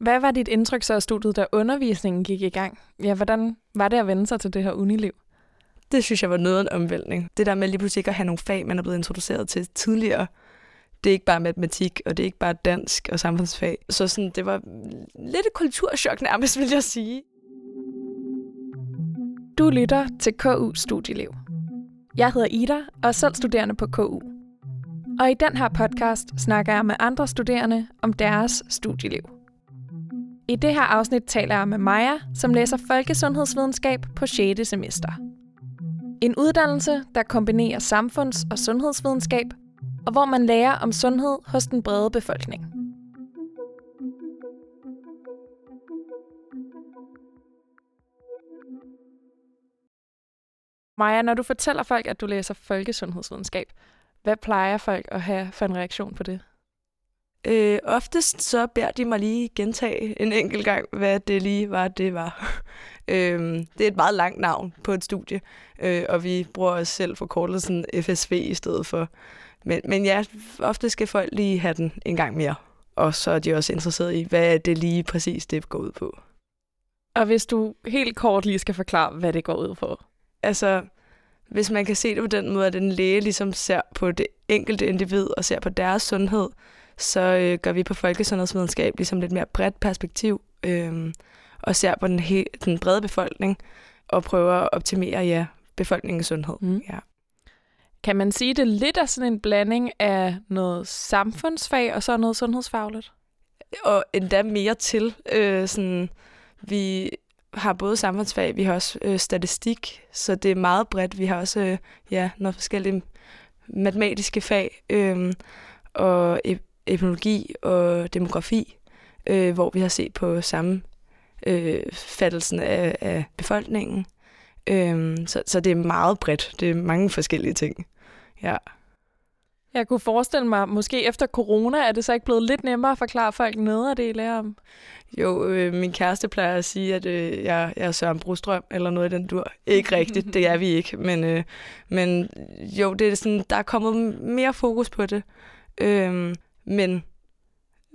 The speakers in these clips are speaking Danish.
Hvad var dit indtryk så af studiet, da undervisningen gik i gang? Ja, hvordan var det at vende sig til det her uniliv? Det synes jeg var noget af en omvæltning. Det der med lige pludselig at have nogle fag, man er blevet introduceret til tidligere, det er ikke bare matematik, og det er ikke bare dansk og samfundsfag. Så sådan, det var lidt et kulturschok nærmest, vil jeg sige. Du lytter til KU Studieliv. Jeg hedder Ida og er selv studerende på KU. Og i den her podcast snakker jeg med andre studerende om deres studieliv. I det her afsnit taler jeg med Maja, som læser folkesundhedsvidenskab på 6. semester. En uddannelse, der kombinerer samfunds- og sundhedsvidenskab, og hvor man lærer om sundhed hos den brede befolkning. Maja, når du fortæller folk, at du læser folkesundhedsvidenskab, hvad plejer folk at have for en reaktion på det? Øh, oftest så beder de mig lige gentage en enkelt gang, hvad det lige var, det var. øh, det er et meget langt navn på et studie, øh, og vi bruger os selv forkortelsen FSV i stedet for. Men, men ja, ofte skal folk lige have den en gang mere, og så er de også interesseret i, hvad er det lige præcis, det går ud på. Og hvis du helt kort lige skal forklare, hvad det går ud på. Altså, hvis man kan se det på den måde, at en læge ligesom ser på det enkelte individ og ser på deres sundhed, så øh, gør vi på folkesundhedsvidenskab ligesom lidt mere bredt perspektiv øh, og ser på den, he- den brede befolkning og prøver at optimere ja, befolkningens sundhed. Mm. Ja. Kan man sige, det er lidt af sådan en blanding af noget samfundsfag og så noget sundhedsfagligt? Og endda mere til. Øh, sådan, vi har både samfundsfag, vi har også øh, statistik, så det er meget bredt. Vi har også øh, ja, noget forskellige matematiske fag øh, og epidemiologi og demografi, øh, hvor vi har set på samme øh, fattelsen af, af befolkningen. Øh, så, så det er meget bredt. Det er mange forskellige ting. Ja. Jeg kunne forestille mig, måske efter corona, er det så ikke blevet lidt nemmere at forklare folk noget af det, I lærer om? Jo, øh, min kæreste plejer at sige, at øh, jeg, jeg er Søren Brostrøm, eller noget i den dur. Ikke rigtigt, det er vi ikke. Men, øh, men jo, det er sådan, der er kommet mere fokus på det. Øh, men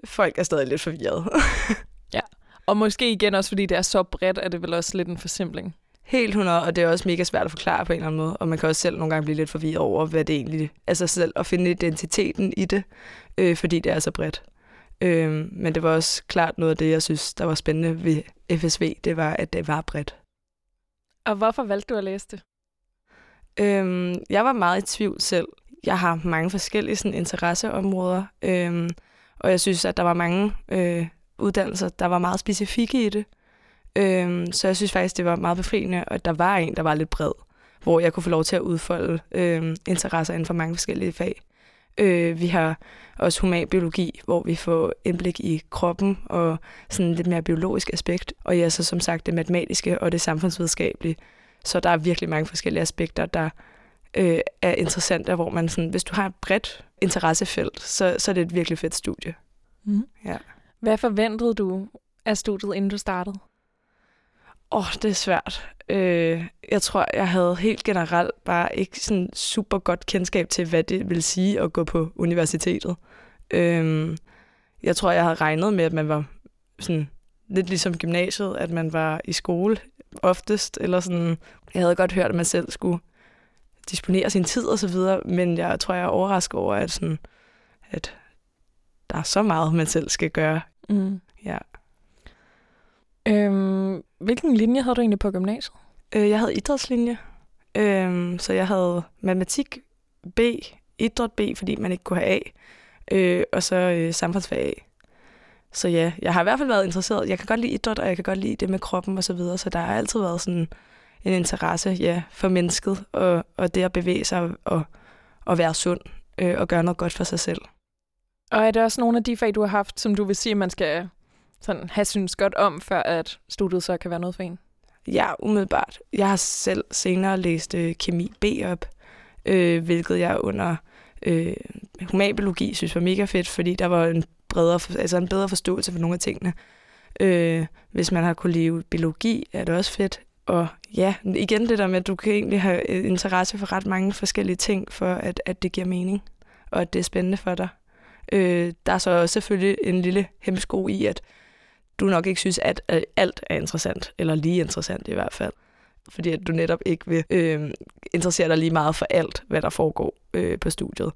folk er stadig lidt forvirret. Og måske igen også, fordi det er så bredt, er det vel også lidt en forsimpling. Helt 100, og det er også mega svært at forklare på en eller anden måde. Og man kan også selv nogle gange blive lidt forvirret over, hvad det egentlig er. Altså selv at finde identiteten i det, øh, fordi det er så bredt. Øh, men det var også klart noget af det, jeg synes, der var spændende ved FSV, det var, at det var bredt. Og hvorfor valgte du at læse det? Øhm, jeg var meget i tvivl selv. Jeg har mange forskellige sådan, interesseområder, øhm, og jeg synes, at der var mange øh, uddannelser, der var meget specifikke i det. Øhm, så jeg synes faktisk, det var meget befriende, at der var en, der var lidt bred, hvor jeg kunne få lov til at udfolde øh, interesser inden for mange forskellige fag. Øh, vi har også humanbiologi, hvor vi får indblik i kroppen og sådan lidt mere biologisk aspekt. Og ja, så som sagt det matematiske og det samfundsvidenskabelige. Så der er virkelig mange forskellige aspekter, der øh, er interessante, hvor man sådan, hvis du har et bredt interessefelt, så, så er det et virkelig fedt studie. Mm. Ja. Hvad forventede du af studiet, inden du startede? Åh, oh, det er svært. Øh, jeg tror, jeg havde helt generelt bare ikke sådan super godt kendskab til, hvad det vil sige at gå på universitetet. Øh, jeg tror, jeg havde regnet med, at man var sådan lidt ligesom gymnasiet, at man var i skole oftest, eller sådan, jeg havde godt hørt, at man selv skulle disponere sin tid og så videre, men jeg tror, jeg er overrasket over, at, sådan, at der er så meget, man selv skal gøre. Mm. Ja. Øhm, hvilken linje havde du egentlig på gymnasiet? Øh, jeg havde idrætslinje, øh, så jeg havde matematik B, idræt B, fordi man ikke kunne have A, øh, og så øh, samfundsfag A. Så ja, jeg har i hvert fald været interesseret. Jeg kan godt lide idræt, og jeg kan godt lide det med kroppen og så videre, så der har altid været sådan en interesse ja, for mennesket, og, og det at bevæge sig og, og være sund, øh, og gøre noget godt for sig selv. Og er det også nogle af de fag, du har haft, som du vil sige, man skal sådan have synes godt om, før at studiet så kan være noget for en? Ja, umiddelbart. Jeg har selv senere læst øh, kemi B op, øh, hvilket jeg under øh, humanbiologi synes var mega fedt, fordi der var en, bredere, altså en bedre forståelse for nogle af tingene. Øh, hvis man har kunne leve biologi, er det også fedt. Og ja, igen det der med, at du kan egentlig have øh, interesse for ret mange forskellige ting, for at, at det giver mening, og at det er spændende for dig. Øh, der er så også selvfølgelig en lille hemsko i, at du nok ikke synes, at alt er interessant, eller lige interessant i hvert fald. Fordi at du netop ikke vil øh, interessere dig lige meget for alt, hvad der foregår øh, på studiet.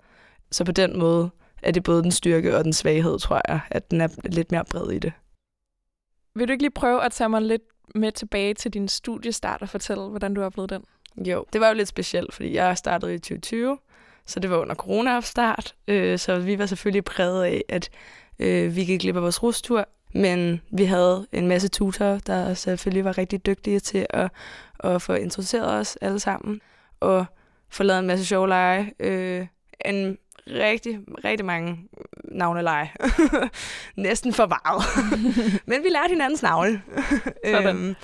Så på den måde er det både den styrke og den svaghed, tror jeg, at den er lidt mere bred i det. Vil du ikke lige prøve at tage mig lidt med tilbage til din studiestart og fortælle, hvordan du oplevede den? Jo, det var jo lidt specielt, fordi jeg startede i 2020, så det var under corona-opstart, øh, så vi var selvfølgelig præget af, at øh, vi gik glip af vores rustur, men vi havde en masse tutorer, der selvfølgelig var rigtig dygtige til at, at få introduceret os alle sammen, og få lavet en masse sjove lege. Øh, en rigtig, rigtig mange navneleje. Næsten for meget. Men vi lærte hinandens navne. øhm,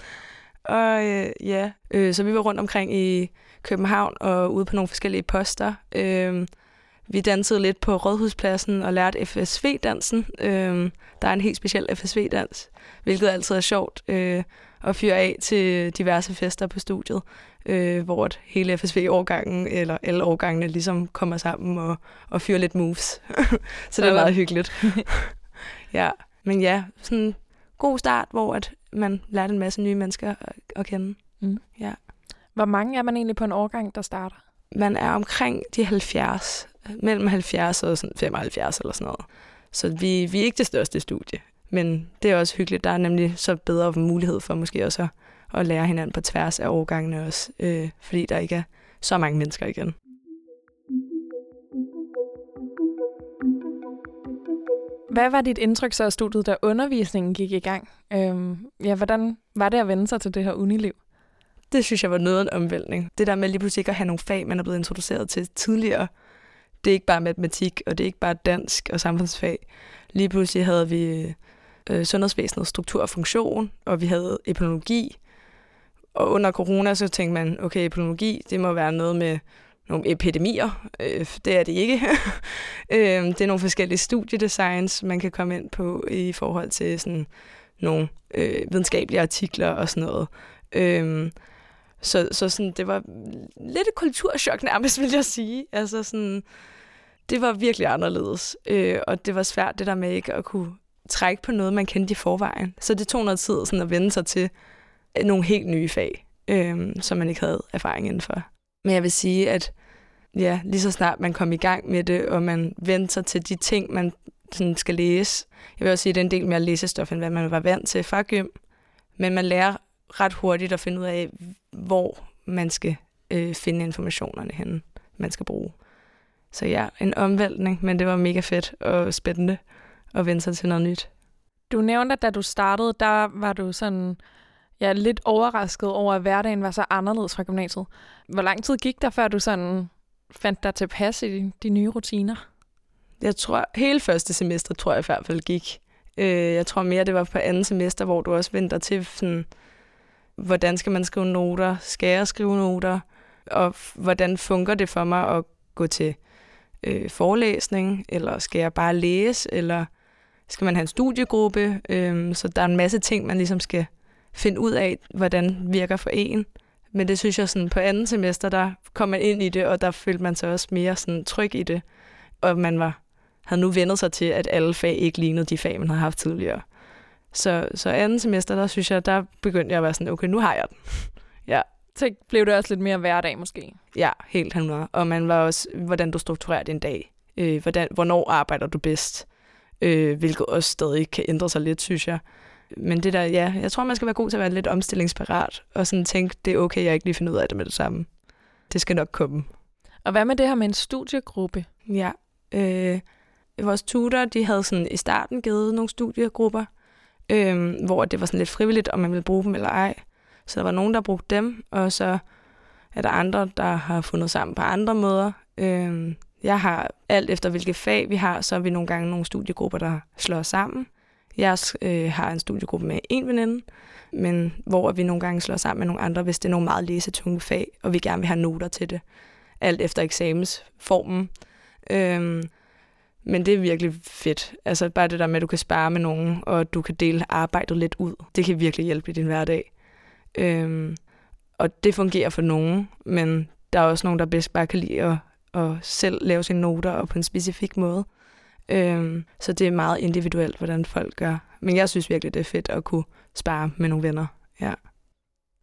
og øh, ja, øh, så vi var rundt omkring i København og ude på nogle forskellige poster. Øh, vi dansede lidt på Rådhuspladsen og lærte FSV-dansen. Øh, der er en helt speciel FSV-dans, hvilket altid er sjovt øh, at fyre af til diverse fester på studiet øh, hvor at hele FSV-årgangen, eller alle årgangene, ligesom kommer sammen og, og fyrer lidt moves. så det er meget hyggeligt. ja, men ja, sådan en god start, hvor at man lærte en masse nye mennesker at, at kende. Mm. Ja. Hvor mange er man egentlig på en årgang, der starter? Man er omkring de 70, mellem 70 og sådan 75 eller sådan noget. Så vi, vi er ikke det største studie, men det er også hyggeligt. Der er nemlig så bedre mulighed for måske også at og lære hinanden på tværs af årgangene også, øh, fordi der ikke er så mange mennesker igen. Hvad var dit indtryk så af studiet, da undervisningen gik i gang? Øhm, ja, hvordan var det at vende sig til det her uniliv? Det synes jeg var noget af en omvæltning. Det der med lige pludselig at have nogle fag, man er blevet introduceret til tidligere, det er ikke bare matematik, og det er ikke bare dansk og samfundsfag. Lige pludselig havde vi øh, sundhedsvæsenets struktur og funktion, og vi havde epidemiologi, og under corona, så tænkte man, okay, epidemiologi, det må være noget med nogle epidemier. Øh, det er det ikke. øh, det er nogle forskellige studiedesigns, man kan komme ind på i forhold til sådan nogle øh, videnskabelige artikler og sådan noget. Øh, så, så sådan, det var lidt et kulturschok nærmest, vil jeg sige. Altså sådan, det var virkelig anderledes. Øh, og det var svært det der med ikke at kunne trække på noget, man kendte i forvejen. Så det tog noget tid sådan at vende sig til, nogle helt nye fag, øh, som man ikke havde erfaring inden for. Men jeg vil sige, at ja, lige så snart man kom i gang med det, og man vendte sig til de ting, man sådan skal læse. Jeg vil også sige, at det er en del mere læsestof, end hvad man var vant til fra gym. Men man lærer ret hurtigt at finde ud af, hvor man skal øh, finde informationerne henne, man skal bruge. Så ja, en omvæltning, men det var mega fedt og spændende at vende sig til noget nyt. Du nævnte, at da du startede, der var du sådan jeg er lidt overrasket over, at hverdagen var så anderledes fra gymnasiet. Hvor lang tid gik der, før du sådan fandt dig tilpas i de, de nye rutiner? Jeg tror, hele første semester tror jeg i hvert fald gik. Øh, jeg tror mere, det var på andet semester, hvor du også venter til, sådan, hvordan skal man skrive noter? Skal jeg skrive noter? Og hvordan fungerer det for mig at gå til øh, forelæsning? Eller skal jeg bare læse? Eller skal man have en studiegruppe? Øh, så der er en masse ting, man ligesom skal finde ud af, hvordan virker for en. Men det synes jeg sådan på anden semester, der kom man ind i det, og der følte man sig også mere sådan tryg i det. Og man var, havde nu vendt sig til, at alle fag ikke lignede de fag, man havde haft tidligere. Så, så anden semester, der synes jeg, der begyndte jeg at være sådan, okay, nu har jeg den. ja. Så blev det også lidt mere hverdag måske? Ja, helt 100. Og man var også, hvordan du strukturerer din dag. Øh, hvordan, hvornår arbejder du bedst? Øh, hvilket også stadig kan ændre sig lidt, synes jeg men det der, ja, jeg tror, man skal være god til at være lidt omstillingsparat, og sådan tænke, det er okay, jeg ikke lige finder ud af det med det samme. Det skal nok komme. Og hvad med det her med en studiegruppe? Ja, øh, vores tutor, de havde sådan i starten givet nogle studiegrupper, øh, hvor det var sådan lidt frivilligt, om man ville bruge dem eller ej. Så der var nogen, der brugte dem, og så er der andre, der har fundet sammen på andre måder. Øh, jeg har alt efter, hvilke fag vi har, så er vi nogle gange nogle studiegrupper, der slår sammen. Jeg øh, har en studiegruppe med en veninde, men hvor vi nogle gange slår sammen med nogle andre, hvis det er nogle meget læsetunge fag, og vi gerne vil have noter til det, alt efter eksamensformen. Øhm, men det er virkelig fedt. Altså bare det der med, at du kan spare med nogen, og du kan dele arbejdet lidt ud. Det kan virkelig hjælpe i din hverdag. Øhm, og det fungerer for nogen, men der er også nogen, der bedst bare kan lide at, at selv lave sine noter og på en specifik måde. Øhm, så det er meget individuelt, hvordan folk gør. Men jeg synes virkelig, det er fedt at kunne spare med nogle venner. Ja.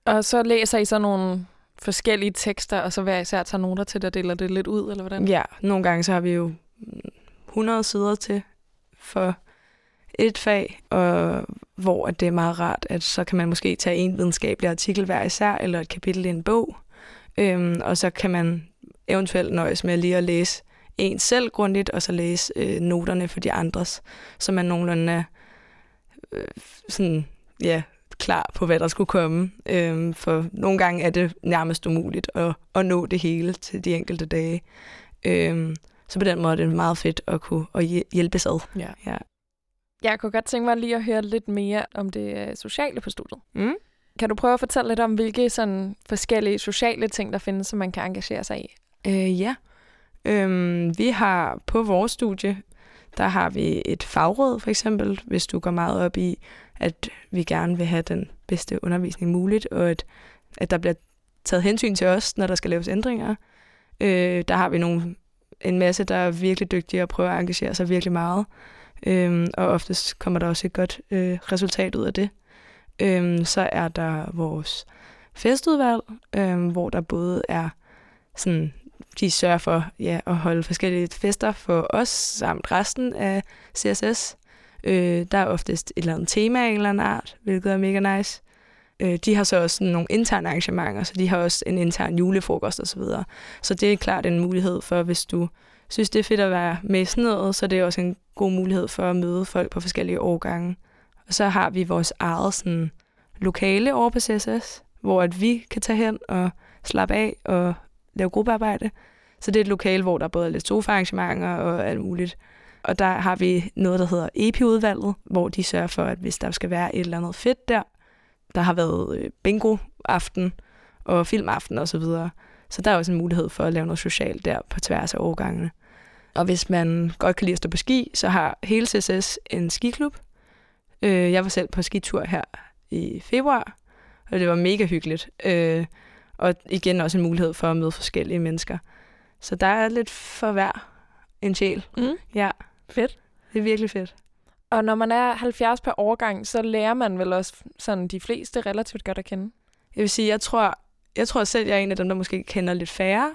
Og så læser I så nogle forskellige tekster, og så hver især tager noter til det og deler det lidt ud, eller hvordan? Ja, nogle gange så har vi jo 100 sider til for et fag, og hvor det er meget rart, at så kan man måske tage en videnskabelig artikel hver især, eller et kapitel i en bog, øhm, og så kan man eventuelt nøjes med lige at læse en selv grundigt, og så læse øh, noterne for de andres, så man nogenlunde øh, sådan, ja, klar på, hvad der skulle komme. Øhm, for nogle gange er det nærmest umuligt at, at nå det hele til de enkelte dage. Øhm, så på den måde er det meget fedt at kunne at hjælpe sig. Ja. ja. Jeg kunne godt tænke mig lige at høre lidt mere om det øh, sociale på studiet. Mm. Kan du prøve at fortælle lidt om, hvilke sådan forskellige sociale ting, der findes, som man kan engagere sig i? Øh, ja. Øhm, vi har på vores studie, der har vi et fagråd for eksempel, hvis du går meget op i, at vi gerne vil have den bedste undervisning muligt, og at, at der bliver taget hensyn til os, når der skal laves ændringer. Øh, der har vi nogle, en masse, der er virkelig dygtige og prøver at engagere sig virkelig meget. Øhm, og oftest kommer der også et godt øh, resultat ud af det. Øhm, så er der vores festudvalg, øhm, hvor der både er sådan, de sørger for ja, at holde forskellige fester for os samt resten af CSS. Øh, der er oftest et eller andet tema af en eller anden art, hvilket er mega nice. Øh, de har så også nogle interne arrangementer, så de har også en intern julefrokost osv. Så, videre. så det er klart en mulighed for, hvis du synes, det er fedt at være med sådan noget, så det er også en god mulighed for at møde folk på forskellige årgange. Og så har vi vores eget sådan, lokale over på CSS, hvor at vi kan tage hen og slappe af og lave gruppearbejde. Så det er et lokale, hvor der både er lidt sofaarrangementer og alt muligt. Og der har vi noget, der hedder EPI-udvalget, hvor de sørger for, at hvis der skal være et eller andet fedt der, der har været øh, bingo-aften og filmaften osv., så, så der er også en mulighed for at lave noget socialt der på tværs af årgangene. Og hvis man godt kan lide at stå på ski, så har hele CSS en skiklub. Øh, jeg var selv på skitur her i februar, og det var mega hyggeligt. Øh, og igen også en mulighed for at møde forskellige mennesker. Så der er lidt for hver en sjæl. Mm. Ja. Fedt. Det er virkelig fedt. Og når man er 70 per årgang, så lærer man vel også sådan de fleste relativt godt at kende? Jeg vil sige, jeg tror, jeg tror selv, jeg er en af dem, der måske kender lidt færre.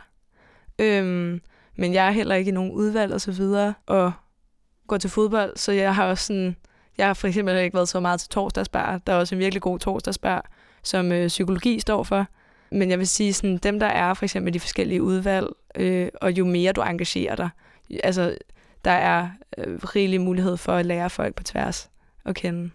Øhm, men jeg er heller ikke i nogen udvalg og så videre, og går til fodbold, så jeg har også sådan, jeg har for eksempel ikke været så meget til torsdagsbar. Der er også en virkelig god torsdagsbar, som øh, psykologi står for. Men jeg vil sige, sådan, dem der er for eksempel de forskellige udvalg, øh, og jo mere du engagerer dig, altså der er øh, rigelig mulighed for at lære folk på tværs at kende.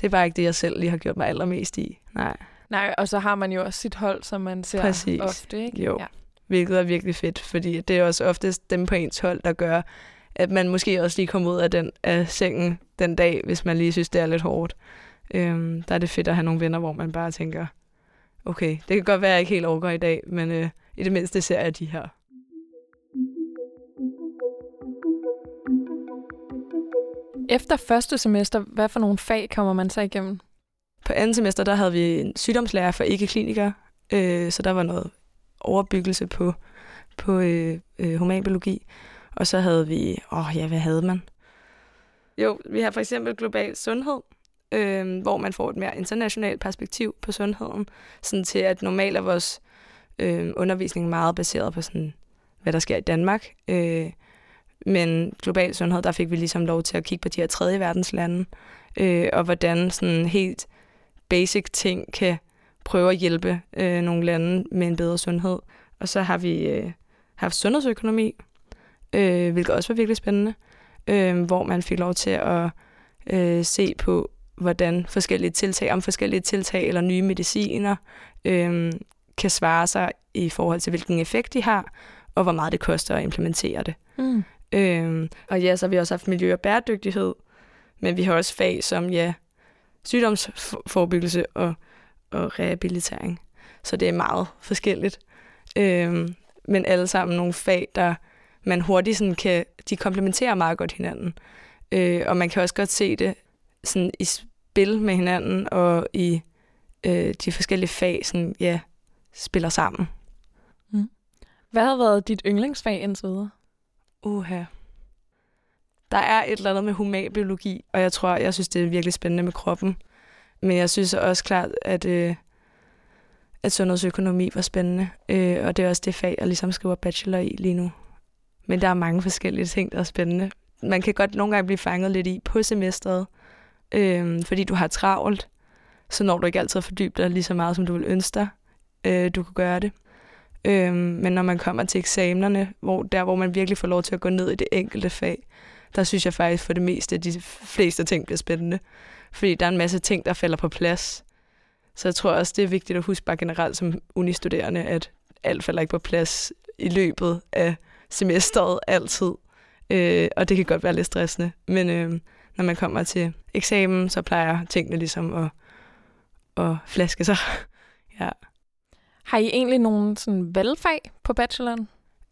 Det er bare ikke det, jeg selv lige har gjort mig allermest i. Nej. Nej, og så har man jo også sit hold, som man ser Præcis. ofte, ikke? Jo, ja. hvilket er virkelig fedt, fordi det er også oftest dem på ens hold, der gør, at man måske også lige kommer ud af, den, af sengen den dag, hvis man lige synes, det er lidt hårdt. Øhm, der er det fedt at have nogle venner, hvor man bare tænker, okay, det kan godt være, at jeg ikke helt overgår i dag, men øh, i det mindste ser jeg de her. Efter første semester, hvad for nogle fag kommer man så igennem? På andet semester, der havde vi en sygdomslærer for ikke-klinikere, øh, så der var noget overbyggelse på, på øh, øh, humanbiologi. Og så havde vi, åh ja, hvad havde man? Jo, vi har for eksempel global sundhed, øh, hvor man får et mere internationalt perspektiv på sundheden, sådan til at normalt er vores øh, undervisning meget baseret på sådan, hvad der sker i Danmark. Øh, men global sundhed, der fik vi ligesom lov til at kigge på de her tredje verdens lande, øh, og hvordan sådan helt basic ting kan prøve at hjælpe øh, nogle lande med en bedre sundhed. Og så har vi øh, haft sundhedsøkonomi, øh, hvilket også var virkelig spændende, øh, hvor man fik lov til at øh, se på, hvordan forskellige tiltag, om forskellige tiltag eller nye mediciner øh, kan svare sig i forhold til, hvilken effekt de har, og hvor meget det koster at implementere det. Mm. Øh, og ja, så har vi også haft miljø og bæredygtighed, men vi har også fag som ja, sygdomsforebyggelse og, og rehabilitering. Så det er meget forskelligt. Øh, men alle sammen nogle fag, der man hurtigt sådan kan, de komplementerer meget godt hinanden. Øh, og man kan også godt se det sådan i spil med hinanden, og i øh, de forskellige fag sådan, ja, spiller sammen. Mm. Hvad har været dit yndlingsfag indtil videre? Uha. der er et eller andet med humanbiologi, og jeg tror, jeg synes, det er virkelig spændende med kroppen. Men jeg synes også klart, at, øh, at sundhedsøkonomi var spændende, øh, og det er også det fag, jeg ligesom skriver bachelor i lige nu. Men der er mange forskellige ting, der er spændende. Man kan godt nogle gange blive fanget lidt i på semesteret, øh, fordi du har travlt, så når du ikke altid fordybe dig lige så meget, som du vil ønske dig, øh, du kan gøre det. Øh, men når man kommer til eksamenerne, hvor, der hvor man virkelig får lov til at gå ned i det enkelte fag, der synes jeg faktisk for det meste, at de fleste ting bliver spændende. Fordi der er en masse ting, der falder på plads. Så jeg tror også, det er vigtigt at huske bare generelt som unistuderende, at alt falder ikke på plads i løbet af semesteret altid. Øh, og det kan godt være lidt stressende. Men øh, når man kommer til eksamen, så plejer tingene ligesom at, at flaske sig. ja. Har I egentlig nogle sådan valgfag på bacheloren?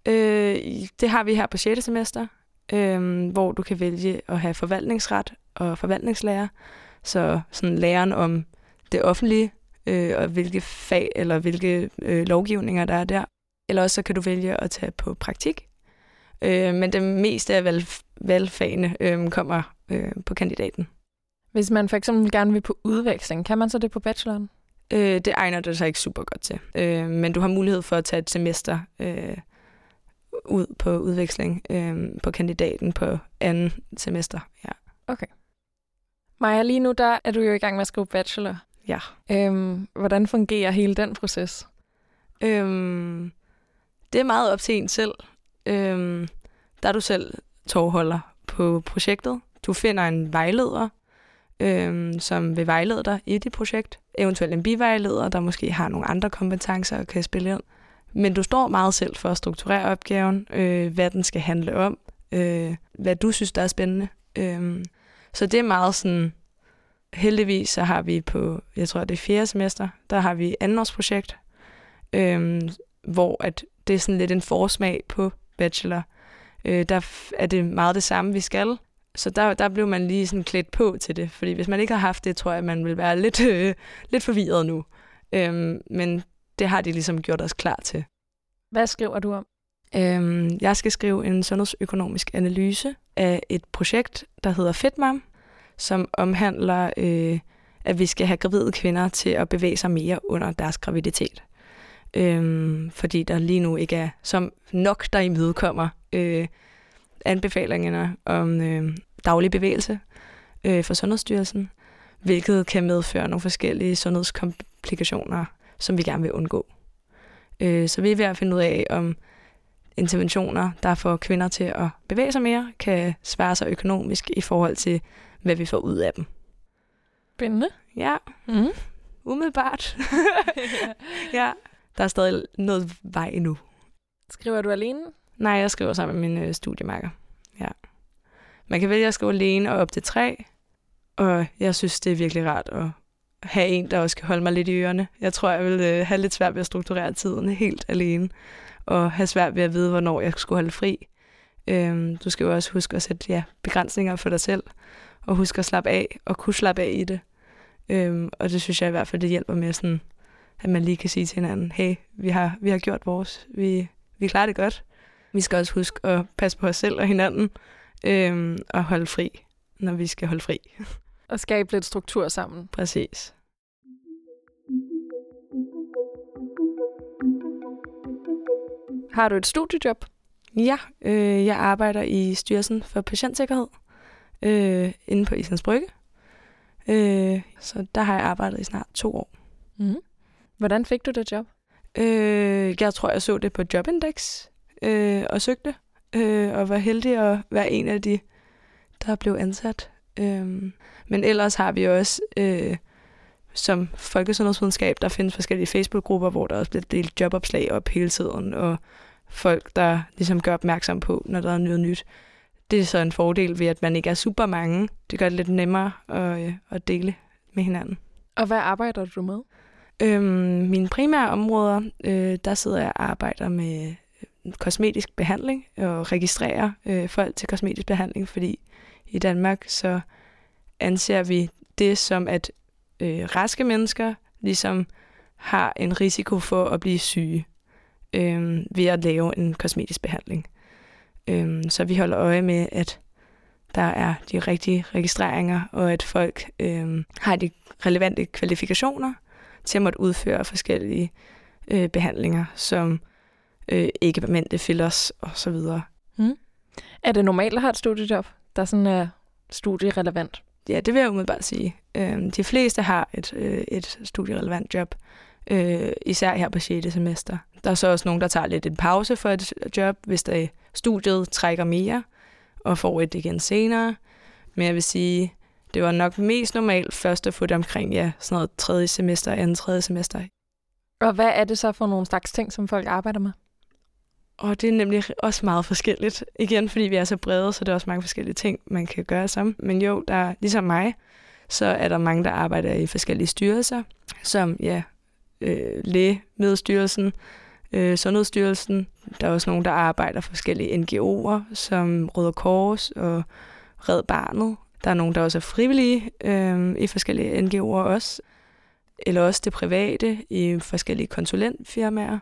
Øh, det har vi her på 6. semester, øh, hvor du kan vælge at have forvaltningsret og forvaltningslærer. Så sådan læren om det offentlige, øh, og hvilke fag eller hvilke øh, lovgivninger der er der. Eller også så kan du vælge at tage på praktik. Øh, men det meste af valg, valgfagene øh, kommer øh, på kandidaten. Hvis man for eksempel gerne vil på udveksling, kan man så det på bacheloren? Øh, det egner det sig ikke super godt til. Øh, men du har mulighed for at tage et semester øh, ud på udveksling øh, på kandidaten på anden semester. Ja. Okay. Maja, lige nu der er du jo i gang med at skrive bachelor. Ja. Øhm, hvordan fungerer hele den proces? Øhm, det er meget op til en selv. Øhm, der er du selv tovholder på projektet. Du finder en vejleder, øhm, som vil vejlede dig i dit projekt. Eventuelt en bivejleder, der måske har nogle andre kompetencer og kan spille ind. Men du står meget selv for at strukturere opgaven, øh, hvad den skal handle om, øh, hvad du synes, der er spændende. Øh, så det er meget sådan, heldigvis så har vi på, jeg tror det er fjerde semester, der har vi andenårsprojekt, øh, hvor at det er sådan lidt en forsmag på bachelor. Øh, der er det meget det samme, vi skal. Så der, der blev man lige sådan klædt på til det, fordi hvis man ikke har haft det, tror jeg, man vil være lidt, øh, lidt forvirret nu. Øhm, men det har de ligesom gjort os klar til. Hvad skriver du om? Øhm, jeg skal skrive en sundhedsøkonomisk analyse af et projekt, der hedder FedMam, som omhandler, øh, at vi skal have gravide kvinder til at bevæge sig mere under deres graviditet. Øhm, fordi der lige nu ikke er som nok, der imødekommer øh, anbefalingerne om øh, daglig bevægelse øh, for Sundhedsstyrelsen, hvilket kan medføre nogle forskellige sundhedskomplikationer, som vi gerne vil undgå. Øh, så vi er ved at finde ud af, om interventioner, der får kvinder til at bevæge sig mere, kan svære sig økonomisk i forhold til, hvad vi får ud af dem. Spændende. Ja, Mm. umiddelbart. ja, der er stadig noget vej endnu. Skriver du alene? Nej, jeg skriver sammen med min øh, studiemarker. Ja. Man kan vælge at skrive alene og op til tre, og jeg synes, det er virkelig rart at have en, der også kan holde mig lidt i ørerne. Jeg tror, jeg vil øh, have lidt svært ved at strukturere tiden helt alene, og have svært ved at vide, hvornår jeg skulle holde fri. Øhm, du skal jo også huske at sætte ja, begrænsninger for dig selv, og huske at slappe af, og kunne slappe af i det. Øhm, og det synes jeg i hvert fald, det hjælper med sådan, at man lige kan sige til hinanden, hey, vi har, vi har gjort vores, vi, vi klarer det godt. Vi skal også huske at passe på os selv og hinanden, øhm, og holde fri, når vi skal holde fri. Og skabe lidt struktur sammen. Præcis. Har du et studiejob? Ja, øh, jeg arbejder i Styrelsen for Patientsikkerhed øh, inde på Islands Brygge. Øh, så der har jeg arbejdet i snart to år. Mm. Hvordan fik du det job? Øh, jeg tror, jeg så det på Jobindex øh, og søgte, øh, og var heldig at være en af de, der blev ansat. Øh, men ellers har vi også øh, som folkesundhedsvidenskab, der findes forskellige Facebook-grupper, hvor der også bliver delt jobopslag op hele tiden, og folk, der ligesom gør opmærksom på, når der er noget nyt. Det er så en fordel ved, at man ikke er super mange. Det gør det lidt nemmere at, øh, at dele med hinanden. Og hvad arbejder du med? Øhm, mine primære områder, øh, der sidder jeg og arbejder med kosmetisk behandling og registrere øh, folk til kosmetisk behandling, fordi i Danmark så anser vi det som, at øh, raske mennesker ligesom har en risiko for at blive syge øh, ved at lave en kosmetisk behandling. Øh, så vi holder øje med, at der er de rigtige registreringer, og at folk øh, har de relevante kvalifikationer til at måtte udføre forskellige øh, behandlinger, som øh, ikke-permanente fillers osv. Mm. Er det normalt at have et studiejob, der sådan er studierelevant? Ja, det vil jeg umiddelbart sige. Øh, de fleste har et, øh, et studierelevant job, øh, især her på 6. semester. Der er så også nogen, der tager lidt en pause for et job, hvis der studiet trækker mere, og får et igen senere. Men jeg vil sige, det var nok mest normalt først at få det omkring ja, sådan noget tredje semester, anden tredje semester. Og hvad er det så for nogle slags ting, som folk arbejder med? Og det er nemlig også meget forskelligt. Igen, fordi vi er så brede, så der er også mange forskellige ting, man kan gøre sammen. Men jo, der er, ligesom mig, så er der mange, der arbejder i forskellige styrelser, som ja, øh, Lægemiddelstyrelsen, øh, Sundhedsstyrelsen. Der er også nogen, der arbejder for forskellige NGO'er, som Røde Kors og Red Barnet. Der er nogen, der også er frivillige øh, i forskellige NGO'er også. Eller også det private i forskellige konsulentfirmaer.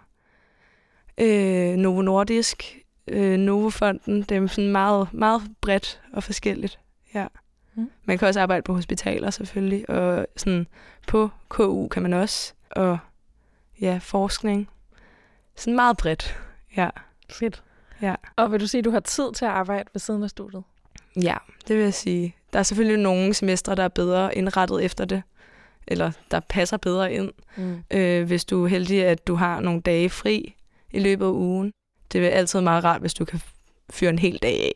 Øh, Novo Nordisk, øh, Novofonden, det er sådan meget, meget bredt og forskelligt. Ja. Mm. Man kan også arbejde på hospitaler selvfølgelig, og sådan på KU kan man også, og ja, forskning. Sådan meget bredt, ja. Fedt. Ja. Og vil du sige, at du har tid til at arbejde ved siden af studiet? Ja, det vil jeg sige. Der er selvfølgelig nogle semestre, der er bedre indrettet efter det, eller der passer bedre ind. Mm. Øh, hvis du er heldig, at du har nogle dage fri i løbet af ugen. Det er altid meget rart, hvis du kan fyre en hel dag af,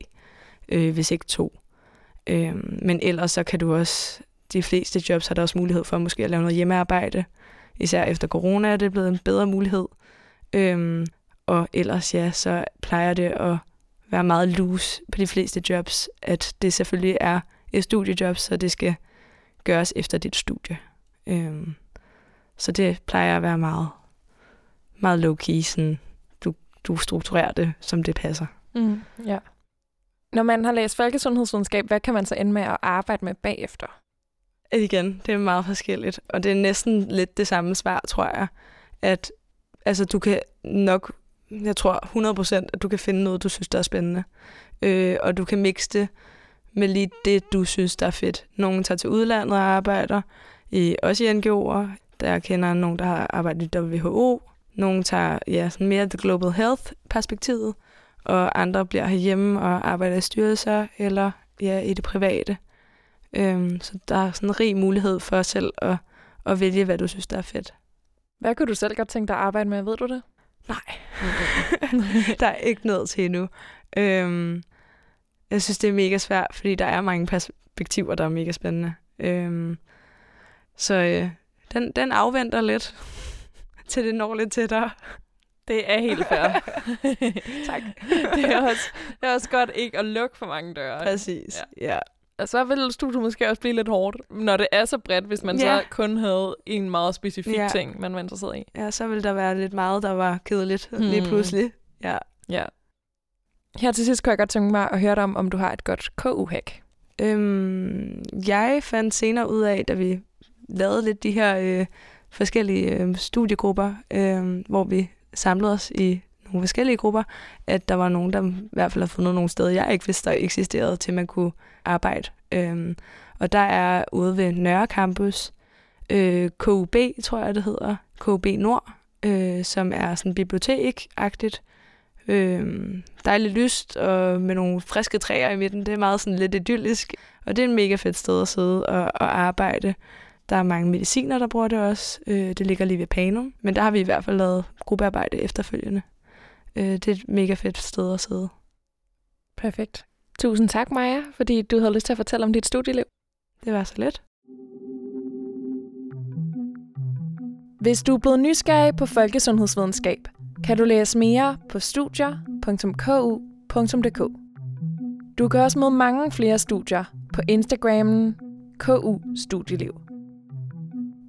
øh, hvis ikke to. Øh, men ellers så kan du også, de fleste jobs har der også mulighed for måske at lave noget hjemmearbejde. Især efter corona er det blevet en bedre mulighed. Øh, og ellers ja, så plejer det at være meget loose på de fleste jobs, at det selvfølgelig er et studiejob, så det skal gøres efter dit studie. Øhm, så det plejer at være meget, meget low-key, sådan, du, du strukturerer det, som det passer. Mm, ja. Når man har læst folkesundhedsvidenskab, hvad kan man så ende med at arbejde med bagefter? Igen, det er meget forskelligt, og det er næsten lidt det samme svar, tror jeg. At altså, du kan nok jeg tror 100% at du kan finde noget, du synes, der er spændende. Øh, og du kan mixe det med lige det, du synes, der er fedt. Nogle tager til udlandet og arbejder, i, også i NGO'er. Der kender nogen, der har arbejdet i WHO. Nogle tager ja, sådan mere det global health perspektivet, og andre bliver herhjemme og arbejder i styrelser eller ja, i det private. Øhm, så der er sådan en rig mulighed for selv at, at vælge, hvad du synes, der er fedt. Hvad kunne du selv godt tænke dig at arbejde med, ved du det? Nej, der er ikke noget til endnu. Øhm, jeg synes, det er mega svært, fordi der er mange perspektiver, der er mega spændende. Øhm, så øh, den, den afventer lidt, til det når lidt tættere. Det er helt fair. tak. Det er, også, det er også godt ikke at lukke for mange døre. Præcis, ja. ja så vil studiet måske også blive lidt hårdt, når det er så bredt, hvis man ja. så kun havde en meget specifik ja. ting, man var interesseret i. Ja, så ville der være lidt meget, der var kedeligt hmm. lige pludselig. Ja. ja. Her til sidst kunne jeg godt tænke mig at høre dig om, om du har et godt KU-hack. Øhm, jeg fandt senere ud af, da vi lavede lidt de her øh, forskellige øh, studiegrupper, øh, hvor vi samlede os i nogle forskellige grupper, at der var nogen, der i hvert fald har fundet nogle steder, jeg ikke vidste, der eksisterede, til man kunne arbejde. Øhm, og der er ude ved Nørre Campus, øh, KUB, tror jeg det hedder, KUB Nord, øh, som er sådan bibliotek-agtigt. Øh, dejligt lyst og med nogle friske træer i midten. Det er meget sådan lidt idyllisk, og det er en mega fedt sted at sidde og, og arbejde. Der er mange mediciner, der bruger det også. Øh, det ligger lige ved Panum, men der har vi i hvert fald lavet gruppearbejde efterfølgende. Øh, det er et mega fedt sted at sidde. Perfekt. Tusind tak, Maja, fordi du havde lyst til at fortælle om dit studieliv. Det var så let. Hvis du er blevet nysgerrig på folkesundhedsvidenskab, kan du læse mere på studier.ku.dk. Du kan også møde mange flere studier på Instagrammen KU Studieliv.